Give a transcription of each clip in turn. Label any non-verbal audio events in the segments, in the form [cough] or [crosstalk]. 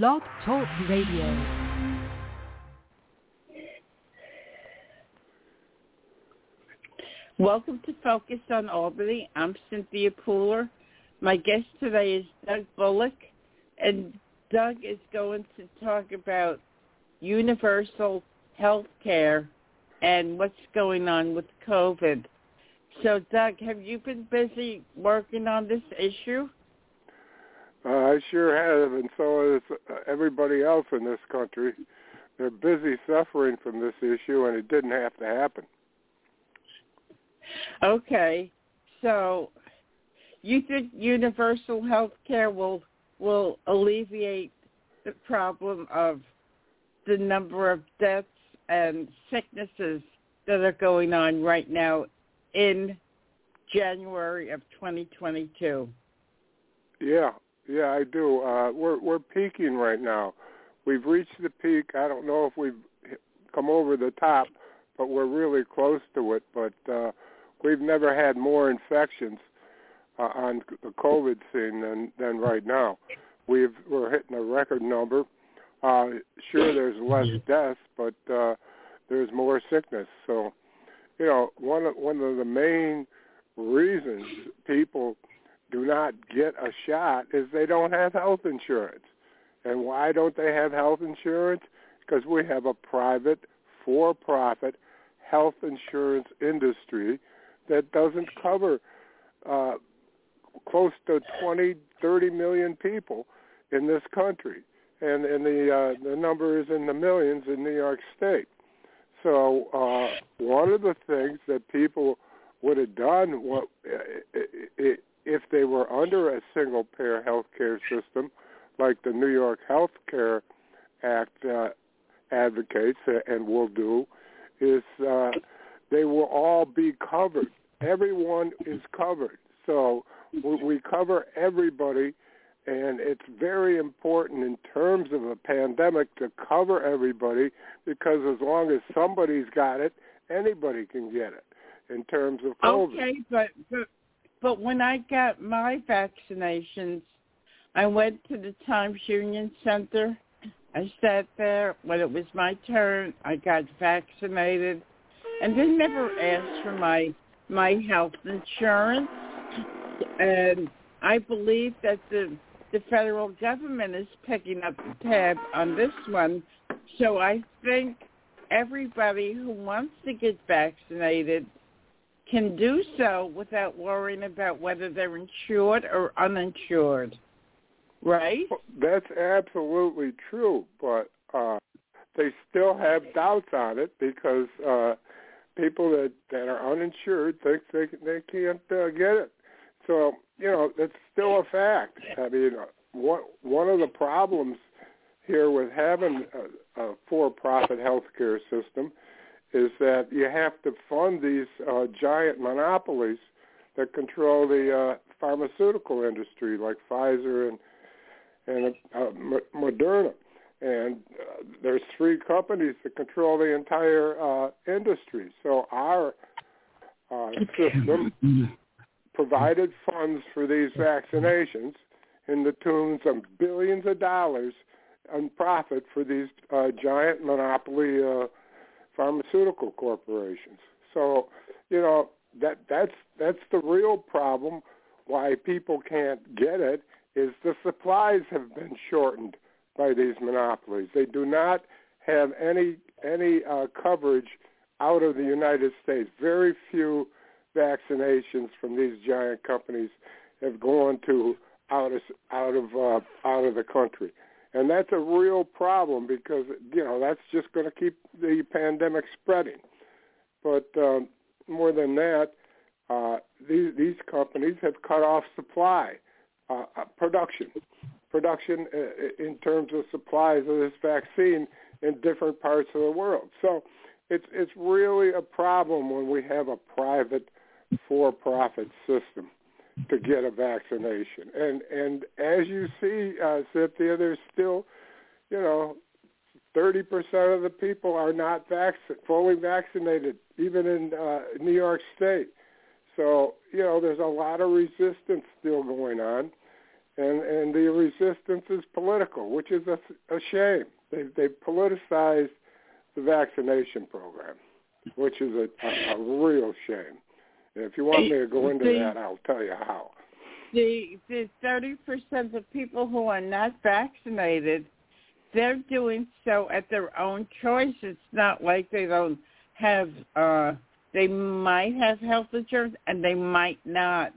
Blog Talk Radio. Welcome to Focus on Albany. I'm Cynthia Pooler. My guest today is Doug Bullock, and Doug is going to talk about universal health care and what's going on with COVID. So, Doug, have you been busy working on this issue? Uh, I sure have, and so is everybody else in this country. They're busy suffering from this issue, and it didn't have to happen. Okay, so you think universal health care will will alleviate the problem of the number of deaths and sicknesses that are going on right now in January of 2022? Yeah, yeah, I do. Uh, we're we're peaking right now. We've reached the peak. I don't know if we've come over the top, but we're really close to it. But uh, we've never had more infections uh, on the COVID scene than than right now. We've we're hitting a record number. Uh, sure, there's less deaths, but uh, there's more sickness. So, you know, one of, one of the main reasons people do not get a shot is they don't have health insurance. And why don't they have health insurance? Because we have a private, for-profit health insurance industry that doesn't cover uh, close to 20, 30 million people in this country, and and the uh, the number is in the millions in New York State. So uh, one of the things that people would have done what, if they were under a single payer health care system, like the New York Health Care Act uh, advocates and will do, is uh, they will all be covered. Everyone is covered. So we cover everybody, and it's very important in terms of a pandemic to cover everybody because as long as somebody's got it, anybody can get it in terms of COVID. Okay, but but, but when I got my vaccinations, I went to the Times Union Center. I sat there when it was my turn. I got vaccinated, and they never asked for my my health insurance and I believe that the the federal government is picking up the tab on this one. So I think everybody who wants to get vaccinated can do so without worrying about whether they're insured or uninsured. Right? That's absolutely true, but uh they still have doubts on it because uh people that that are uninsured think they they can't uh, get it. So you know it's still a fact. I mean, one one of the problems here with having a, a for-profit healthcare system is that you have to fund these uh, giant monopolies that control the uh, pharmaceutical industry, like Pfizer and and uh, Moderna. And uh, there's three companies that control the entire uh, industry. So our uh, system provided funds for these vaccinations in the tunes of billions of dollars in profit for these uh, giant monopoly uh, pharmaceutical corporations. So, you know, that that's that's the real problem why people can't get it is the supplies have been shortened by these monopolies. They do not have any any uh, coverage out of the United States. Very few vaccinations from these giant companies have gone to out of out of uh, out of the country, and that's a real problem because you know that's just going to keep the pandemic spreading. But um, more than that, uh, these these companies have cut off supply, uh, uh production, production uh, in terms of supplies of this vaccine in different parts of the world. So it's it's really a problem when we have a private for-profit system to get a vaccination. And and as you see, uh, Cynthia, there's still, you know, 30% of the people are not vac- fully vaccinated, even in uh, New York State. So you know, there's a lot of resistance still going on, and and the resistance is political, which is a, a shame. They they politicized the vaccination program, which is a, a, a real shame. And if you want me to go into the, that, I'll tell you how. The the thirty percent of people who are not vaccinated, they're doing so at their own choice. It's not like they don't have. uh They might have health insurance and they might not,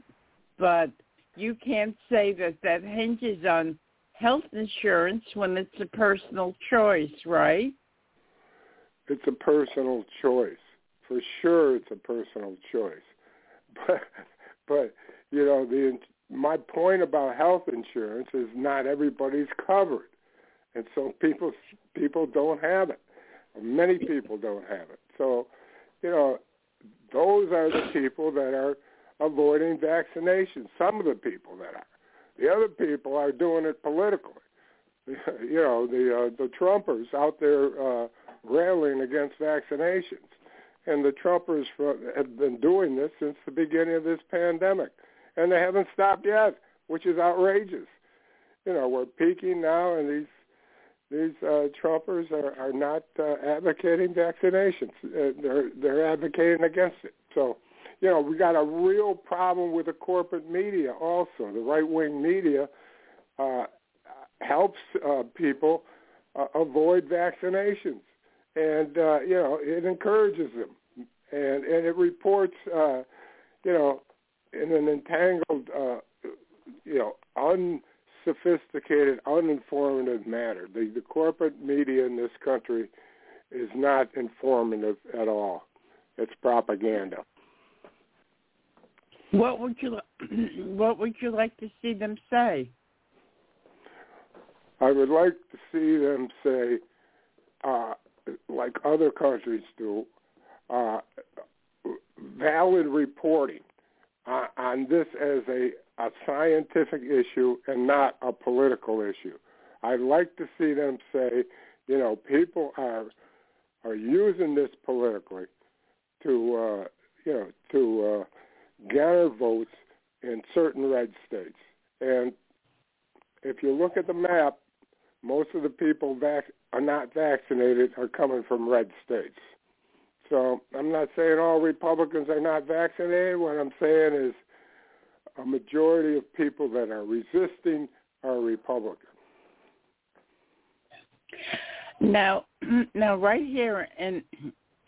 but you can't say that that hinges on health insurance when it's a personal choice, right? It's a personal choice. For sure it's a personal choice. But but you know, the my point about health insurance is not everybody's covered. And so people people don't have it. Many people don't have it. So, you know, those are the people that are avoiding vaccination. Some of the people that are. The other people are doing it politically. [laughs] You know, the uh, the Trumpers out there uh, railing against vaccinations, and the Trumpers for, have been doing this since the beginning of this pandemic, and they haven't stopped yet, which is outrageous. You know, we're peaking now, and these these uh, Trumpers are, are not uh, advocating vaccinations. Uh, they're they're advocating against it. So you know, we got a real problem with the corporate media also. The right-wing media uh, helps uh, people uh, avoid vaccinations, and uh, you know, it encourages them, and and it reports, uh, you know, in an entangled, uh, you know, unsophisticated, uninformative manner. The the corporate media in this country is not informative at all. It's propaganda. What would you [clears throat] What would you like to see them say? I would like to see them say, uh, like other countries do, uh, valid reporting uh, on this as a, a scientific issue and not a political issue. I'd like to see them say, you know, people are are using this politically to, uh, you know, to uh, garner votes in certain red states. And if you look at the map, most of the people vac- are not vaccinated are coming from red states. So I'm not saying all Republicans are not vaccinated. What I'm saying is a majority of people that are resisting are Republican. Now, [clears throat] now, right here in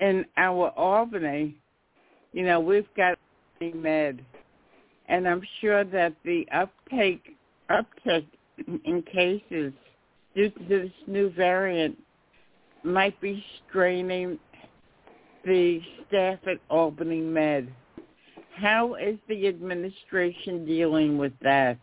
in our Albany, you know, we've got med, and I'm sure that the uptake uptick in cases due to this new variant might be straining the staff at Albany Med. How is the administration dealing with that?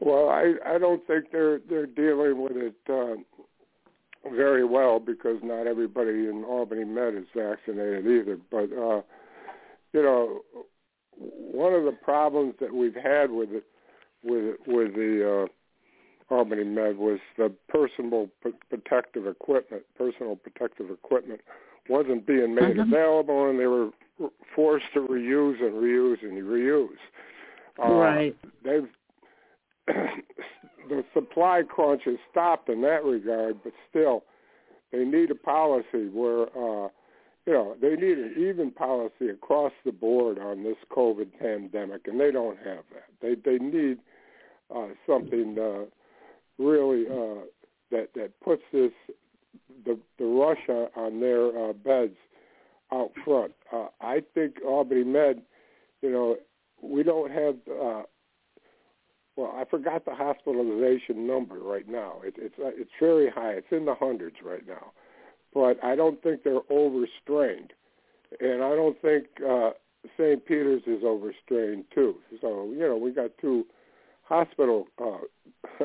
Well, I I don't think they're they're dealing with it uh, very well because not everybody in Albany Med is vaccinated either. But uh, you know, one of the problems that we've had with it, with with the uh, Albany Med was the personal p- protective equipment. Personal protective equipment wasn't being made mm-hmm. available, and they were forced to reuse and reuse and reuse. Uh, right. They've [clears throat] the supply crunch has stopped in that regard, but still, they need a policy where uh, you know, they need an even policy across the board on this COVID pandemic, and they don't have that. They they need uh, something uh, really uh, that that puts this the the Russia on their uh, beds out front. Uh, I think Albany Med, you know, we don't have. Uh, well, I forgot the hospitalization number right now. It, it's uh, it's very high. It's in the hundreds right now but I don't think they're overstrained, and I don't think uh, St. Peter's is overstrained too. So you know we got two hospital uh, [laughs]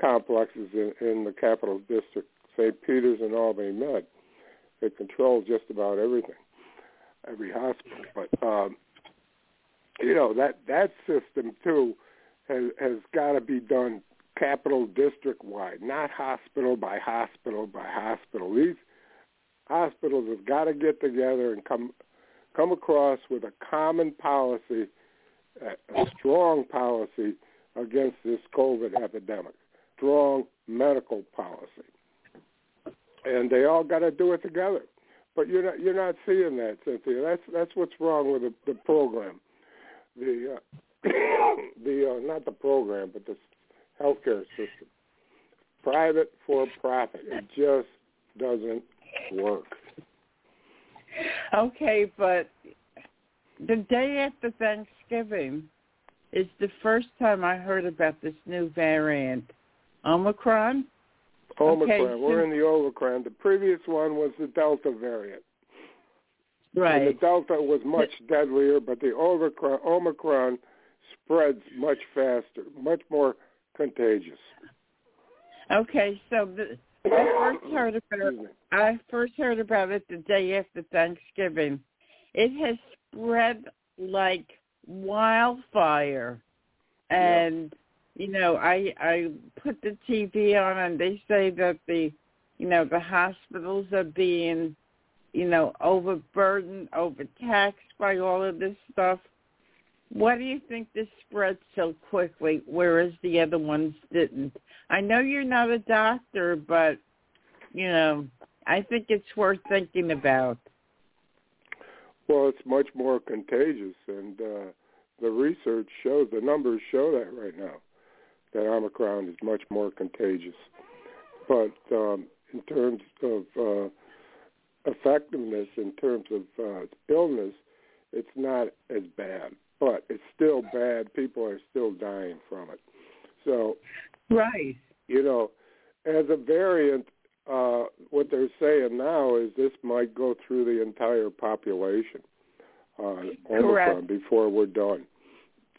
complexes in, in the capital district, St. Peter's and Albany Med. They control just about everything, every hospital. But um, you know that that system too has has got to be done capital district wide, not hospital by hospital by hospital. These hospitals have got to get together and come come across with a common policy, a strong policy against this COVID epidemic. Strong medical policy, and they all got to do it together. But you're not you're not seeing that, Cynthia. That's that's what's wrong with the, the program. The uh, [coughs] the uh, not the program, but the healthcare system. Private for profit. It just doesn't work. Okay, but the day after Thanksgiving is the first time I heard about this new variant, Omicron. Omicron. Okay, We're so- in the Omicron. The previous one was the Delta variant. Right. And the Delta was much deadlier, but the Omicron, Omicron spreads much faster, much more contagious. Okay, so the, I first heard about I first heard about it the day after Thanksgiving. It has spread like wildfire, and you know, I I put the TV on, and they say that the, you know, the hospitals are being, you know, overburdened, overtaxed by all of this stuff. Why do you think this spread so quickly, whereas the other ones didn't? I know you're not a doctor, but you know, I think it's worth thinking about. Well, it's much more contagious, and uh, the research shows, the numbers show that right now, that Omicron is much more contagious. But um, in terms of uh, effectiveness, in terms of uh, illness, it's not as bad. But it's still bad. People are still dying from it. So Right. you know, as a variant, uh, what they're saying now is this might go through the entire population, uh, Omicron, before we're done.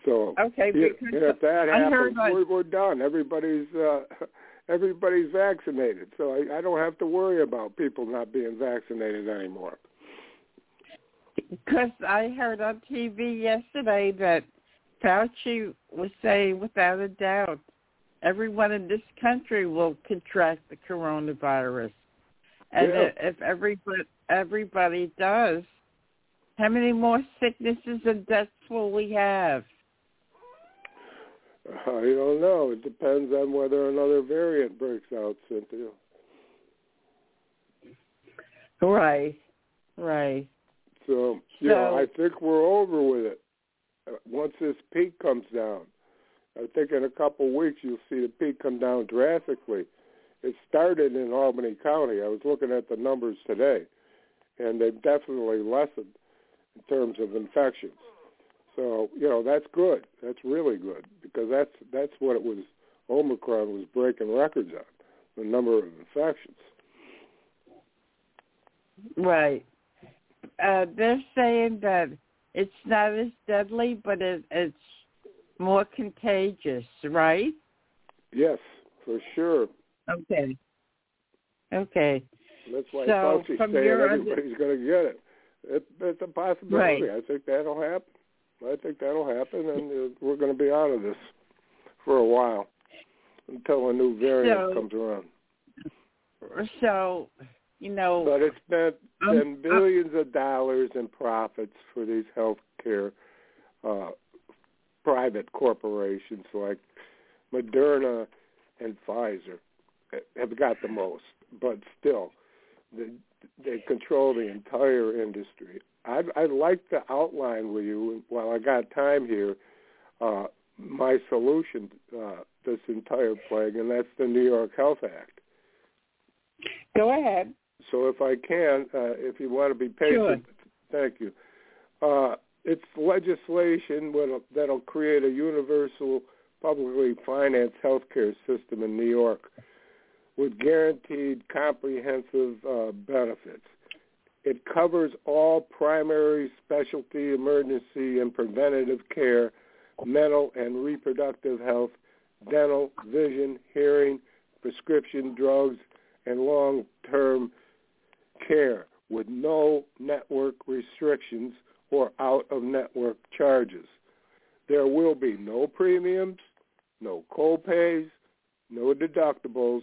So Okay, if, because if that happens, we're, we're done. Everybody's uh, [laughs] everybody's vaccinated, so I, I don't have to worry about people not being vaccinated anymore. Because I heard on TV yesterday that Fauci was saying without a doubt everyone in this country will contract the coronavirus. And Yeah. if everybody, everybody does, how many more sicknesses and deaths will we have? I don't know. It depends on whether another variant breaks out, Cynthia. Right, right. So, you know, So- I think we're over with it. Uh, Once this peak comes down, I think in a couple of weeks you'll see the peak come down drastically. It started in Albany County. I was looking at the numbers today, and they've definitely lessened in terms of infections. So, you know, that's good. That's really good because that's that's what it was. Omicron was breaking records on the number of infections. Right. Uh, they're saying that it's not as deadly, but it, it's more contagious, right? Yes, for sure. Okay. Okay. That's why So, Fauci's saying under- everybody's going to get it. it. It's a possibility. Right. I think that'll happen. I think that'll happen, and we're going to be out of this for a while until a new variant So- comes around. So, you know, But it's been, Um, been billions of dollars in profits for these healthcare uh, private corporations like Moderna and Pfizer have got the most, but still, they, they control the entire industry. I'd, I'd like to outline with you, while I got time here, uh, my solution uh, this entire plague, and that's the New York Health Act. go ahead. So if I can, uh, if you want to be patient, thank you. Uh, it's legislation that'll, that'll create a universal publicly financed healthcare system in New York with guaranteed comprehensive uh, benefits. It covers all primary specialty, emergency, and preventative care, mental and reproductive health, dental, vision, hearing, prescription drugs, and long-term care with no network restrictions or out-of-network charges. There will be no premiums, no co-pays, no deductibles.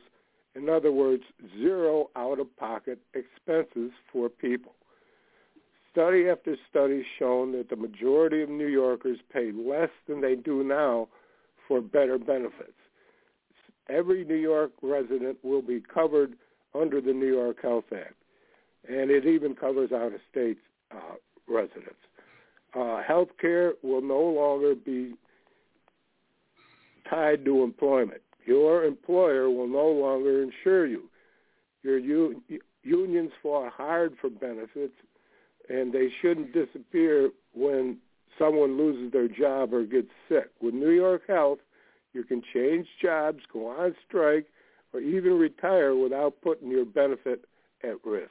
In other words, zero out-of-pocket expenses for people. Study after study shown that the majority of New Yorkers pay less than they do now for better benefits. Every New York resident will be covered under the New York Health Act, and it even covers out-of-state uh, residents. Uh, health care will no longer be tied to employment. Your employer will no longer insure you. Your u- unions fought hard for benefits, and they shouldn't disappear when someone loses their job or gets sick. With New York Health, you can change jobs, go on strike, or even retire without putting your benefit at risk.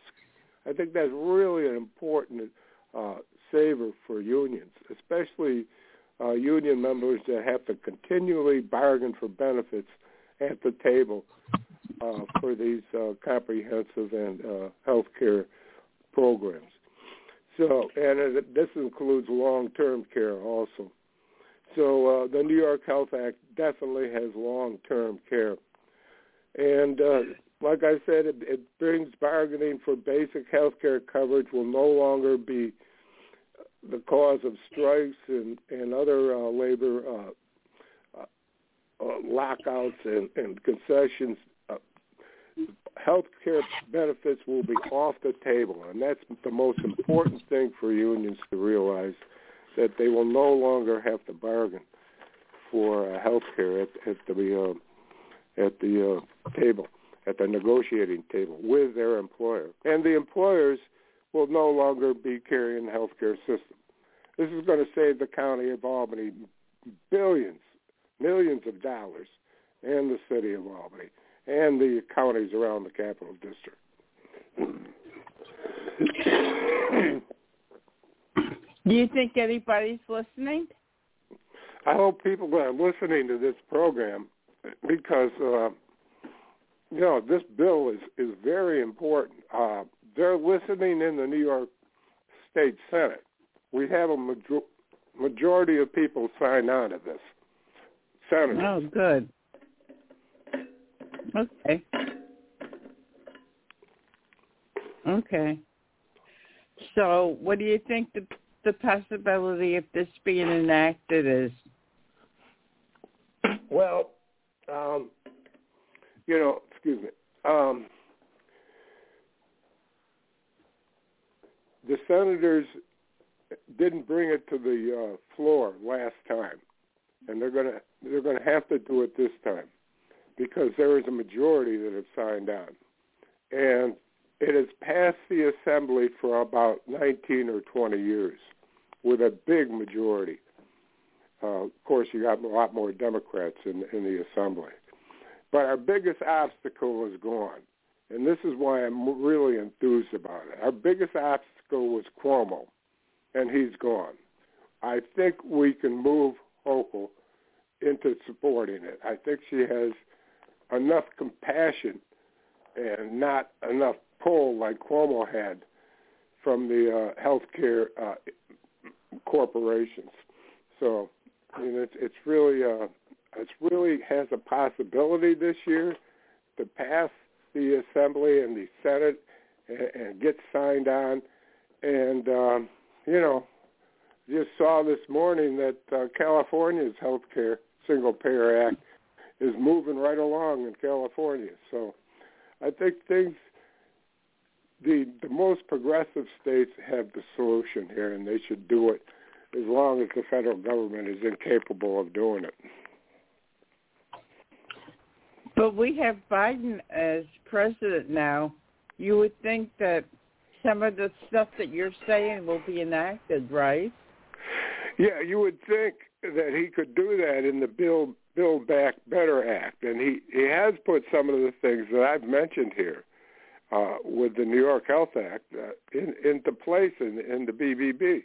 I think that's really an important uh, saver for unions, especially uh, union members that have to continually bargain for benefits [laughs] at the table uh, for these uh, comprehensive and uh, health care programs. So, and it, this includes long-term care also. So uh, the New York Health Act definitely has long-term care. And uh, like I said, it, it brings bargaining for basic health care coverage will no longer be the cause of strikes and, and other uh, labor uh, lockouts and, and concessions. Uh, health care benefits will be off the table, and that's the most important thing for unions to realize that they will no longer have to bargain for uh, health care at, at the uh, at the uh, table, at the negotiating table with their employer, and the employers will no longer be carrying the health care system. This is going to save the county of Albany billions, millions of dollars, and the city of Albany, and the counties around the capital district. Do you think anybody's listening? I hope people are listening to this program because uh, you know this bill is is very important. Uh, they're listening in the New York State Senate. We have a major- majority of people sign on to this. Senators. Oh, good. Okay. Okay. So, what do you think the the possibility of this being enacted is? Well, um, you know, excuse me. Um, the senators didn't bring it to the uh, floor last time, and they're gonna they're gonna have to do it this time because there is a majority that have signed on, and it has passed the assembly for about 19 or 20 years with a big majority. Uh, of course, you got a lot more Democrats in, in the assembly. But our biggest obstacle is gone. And this is why I'm really enthused about it. Our biggest obstacle was Cuomo, and he's gone. I think we can move Hochul into supporting it. I think she has enough compassion and not enough pull like Cuomo had from the uh, healthcare uh, corporations. So, I mean, it's it's really uh, it's really has a possibility this year to pass the Assembly and the Senate and, and get signed on. And um, you know, just saw this morning that uh, California's health care single payer act is moving right along in California. So I think things the the most progressive states have the solution here, and they should do it as long as the federal government is incapable of doing it. But we have Biden as president now. You would think that some of the stuff that you're saying will be enacted, right? Yeah, you would think that he could do that in the Build Build Back Better Act, and he he has put some of the things that I've mentioned here uh, with the New York Health Act uh, in, into place in, in the BBB.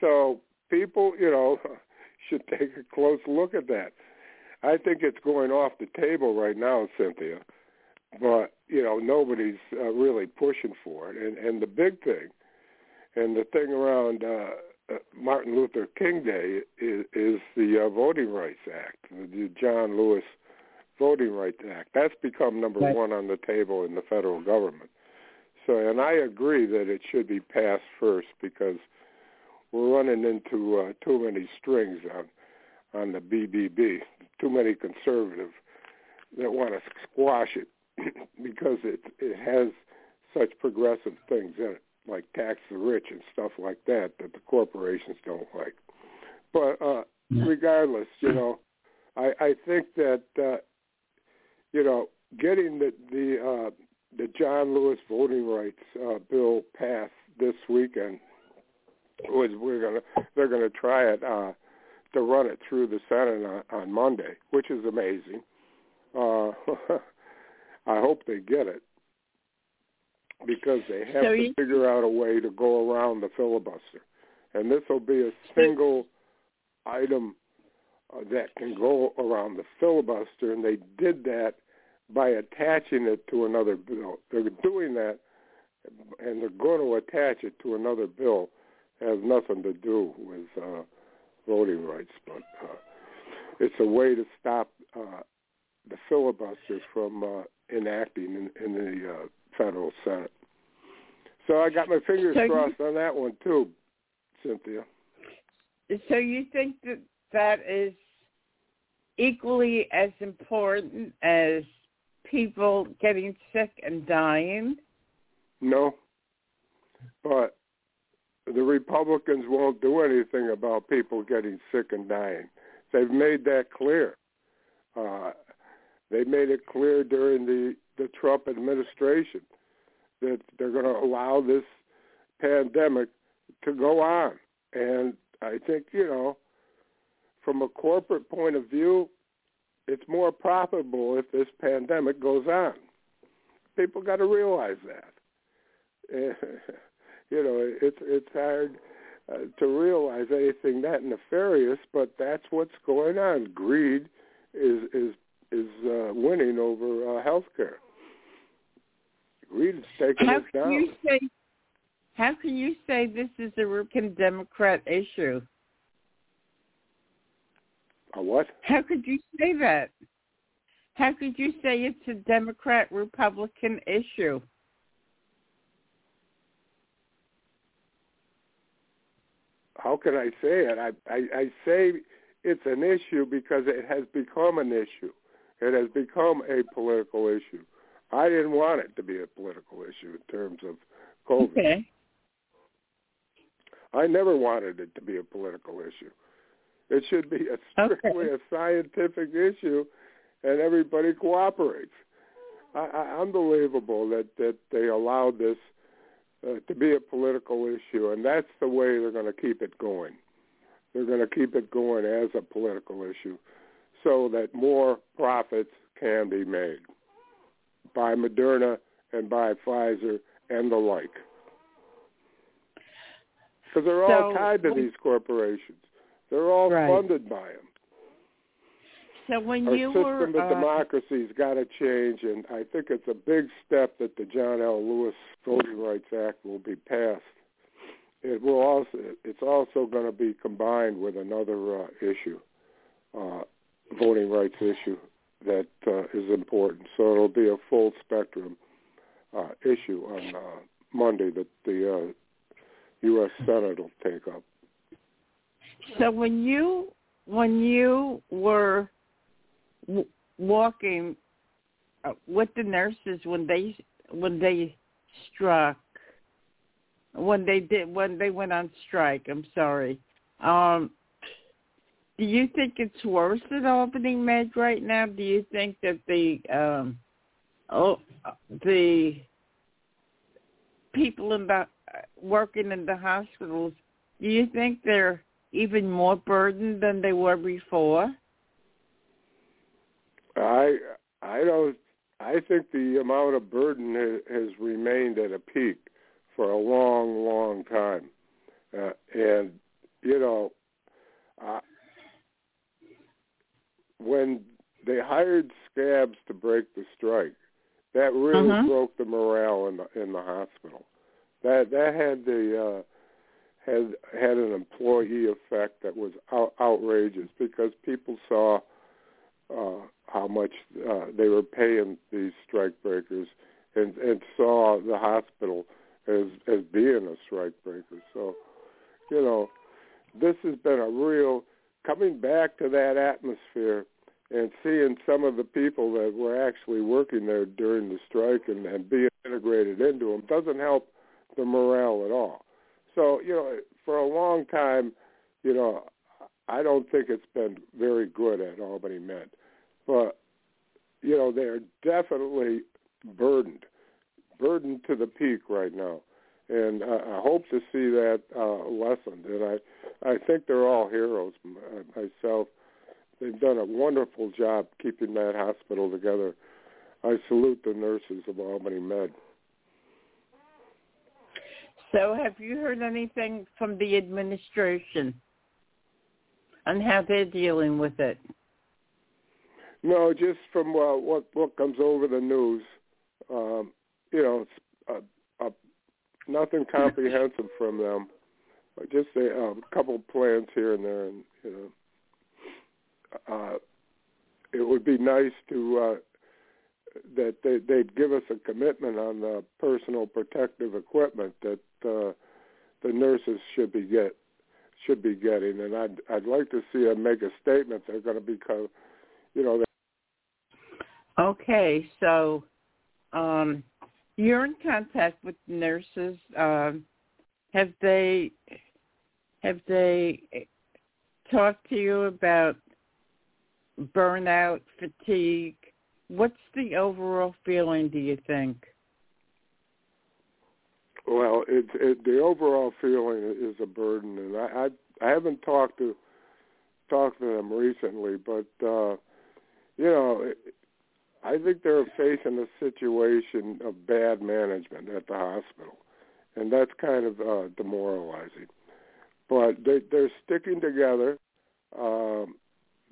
So people, you know, [laughs] should take a close look at that. I think it's going off the table right now, Cynthia. But you know, nobody's uh, really pushing for it. And and the big thing, and the thing around uh, Martin Luther King Day is, is the uh, Voting Rights Act, the John Lewis Voting Rights Act. That's become number right. one on the table in the federal government. So, and I agree that it should be passed first because we're running into uh, too many strings on on the BBB, too many conservatives that want to squash it [clears throat] because it it has such progressive things in it, like tax the rich and stuff like that, that the corporations don't like. But uh, regardless, you know, I, I think that uh, you know getting the the uh, the John Lewis voting rights uh, bill passed this weekend was we're gonna they're gonna try it uh, to run it through the Senate on, on Monday, which is amazing. Uh, [laughs] I hope they get it because they have so to you, figure out a way to go around the filibuster, and this will be a single item uh, that can go around the filibuster, and they did that by attaching it to another bill. They're doing that, and they're going to attach it to another bill. It has nothing to do with uh, voting rights, but uh, it's a way to stop uh, the filibusters from uh, enacting in, in the uh, federal Senate. So I got my fingers So you- crossed on that one too, Cynthia. so you think that that is equally as important as people getting sick and dying? No, but the Republicans won't do anything about people getting sick and dying. They've made that clear. Uh, they made it clear during the the Trump administration that they're going to allow this pandemic to go on. And I think, you know, from a corporate point of view, it's more profitable if this pandemic goes on. People got to realize that. [laughs] you know, it's it's hard uh, to realize anything that nefarious, but that's what's going on. Greed is is is uh, winning over uh, healthcare. Greed is taking How us can down. you say how can you say this is a Republican Democrat issue? A what? How could you say that? How could you say it's a Democrat Republican issue? How can I say it? I, I I say it's an issue because it has become an issue. It has become a political issue. I didn't want it to be a political issue in terms of COVID. Okay. I never wanted it to be a political issue. It should be a strictly Okay. a scientific issue, and everybody cooperates. I, I, unbelievable that that they allowed this uh, to be a political issue, and that's the way they're going to keep it going. They're going to keep it going as a political issue, so that more profits can be made by Moderna and by Pfizer and the like. Because they're all So- tied to these corporations. They're all Right. funded by them. So when Our you system were of uh, democracy's got to change, and I think it's a big step that the John L. Lewis Voting Rights Act will be passed. It will also. It's also going to be combined with another uh, issue, uh, voting rights issue that uh, is important. So it'll be a full spectrum uh, issue on uh, Monday that the uh, U.S. Senate will take up. so when you when you were w- walking uh, with the nurses when they when they struck when they did when they went on strike i'm sorry um do you think it's worse at Albany Med right now do you think that the um oh the people in the working in the hospitals do you think they're even more burdened than they were before I I don't. I think the amount of burden ha- has remained at a peak for a long, long time, uh, and you know, when they hired scabs to break the strike, that really Mhm. broke the morale in the in the hospital. That that had the uh, had had an employee effect that was out, outrageous because people saw uh, how much uh, they were paying these strike breakers and, and saw the hospital as as being a strike breaker. So, you know, this has been a real coming back to that atmosphere and seeing some of the people that were actually working there during the strike and, and being integrated into them doesn't help the morale at all. So, you know, for a long time, you know, I don't think it's been very good at Albany Med. But, you know, they're definitely burdened, burdened to the peak right now. And I, I hope to see that uh, lessened. And I, I think they're all heroes myself they've done a wonderful job keeping that hospital together. I salute the nurses of Albany Med. So have you heard anything from the administration on how they're dealing with it? No, just from uh, what what comes over the news. Um, you know, it's, uh, uh, nothing comprehensive from them. Just a um, couple plans here and there, and you know uh, it would be nice to uh, that they, they'd give us a commitment on the personal protective equipment that uh, the nurses should be get should be getting, and I'd I'd like to see them make a statement. They're going to become, you know. Okay, so um, you're in contact with nurses. Um, have they have they talked to you about burnout, fatigue. What's the overall feeling, do you think? Well, it, it, the overall feeling is a burden, and I, I I haven't talked to talked to them recently, but uh, you know, I think they're facing a situation of bad management at the hospital, and that's kind of uh, demoralizing. But they, they're sticking together. Um,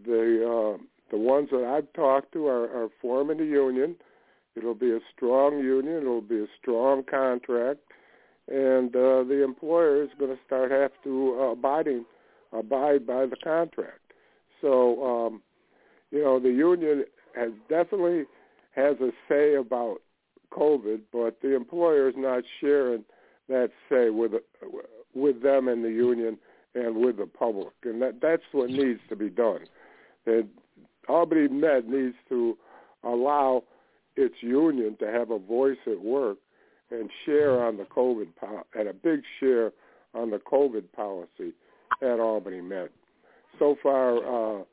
the uh, the ones that I've talked to are, are forming a union. It'll be a strong union. It'll be a strong contract, and uh, the employer is going to start have to uh, abiding abide by the contract. So, um, you know, the union has definitely has a say about COVID, but the employer is not sharing that say with with them and the union and with the public, and that that's what needs to be done that Albany Med needs to allow its union to have a voice at work and share on the COVID po- and a big share on the COVID policy at Albany Med. So far, uh,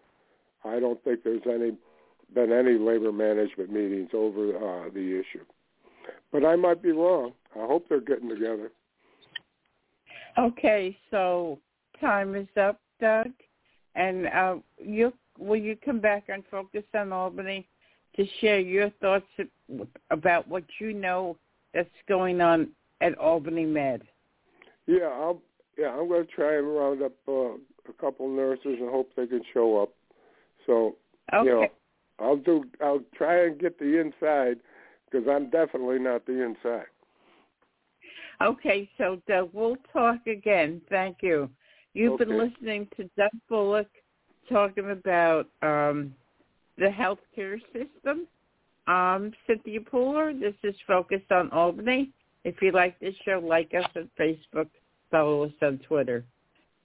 I don't think there's any been any labor management meetings over uh, the issue, but I might be wrong. I hope they're getting together. Okay, so time is up, Doug, and uh, you will you come back and focus on Albany to share your thoughts about what you know that's going on at Albany Med? Yeah, I'll yeah, I'm going to try and round up uh, a couple nurses and hope they can show up. So, okay. you know, I'll do. I'll try and get the inside because I'm definitely not the inside. Okay, so Doug, we'll talk again. Thank you. You've okay. been listening to Doug Bullock talking about um, the healthcare system. Um, Cynthia Pooler, this is focused on Albany. If you like this show, like us on Facebook, follow us on Twitter.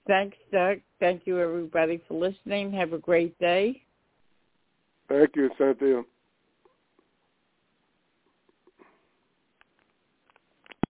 Thanks, Doug. Thank you, everybody, for listening. Have a great day. Thank you, Cynthia.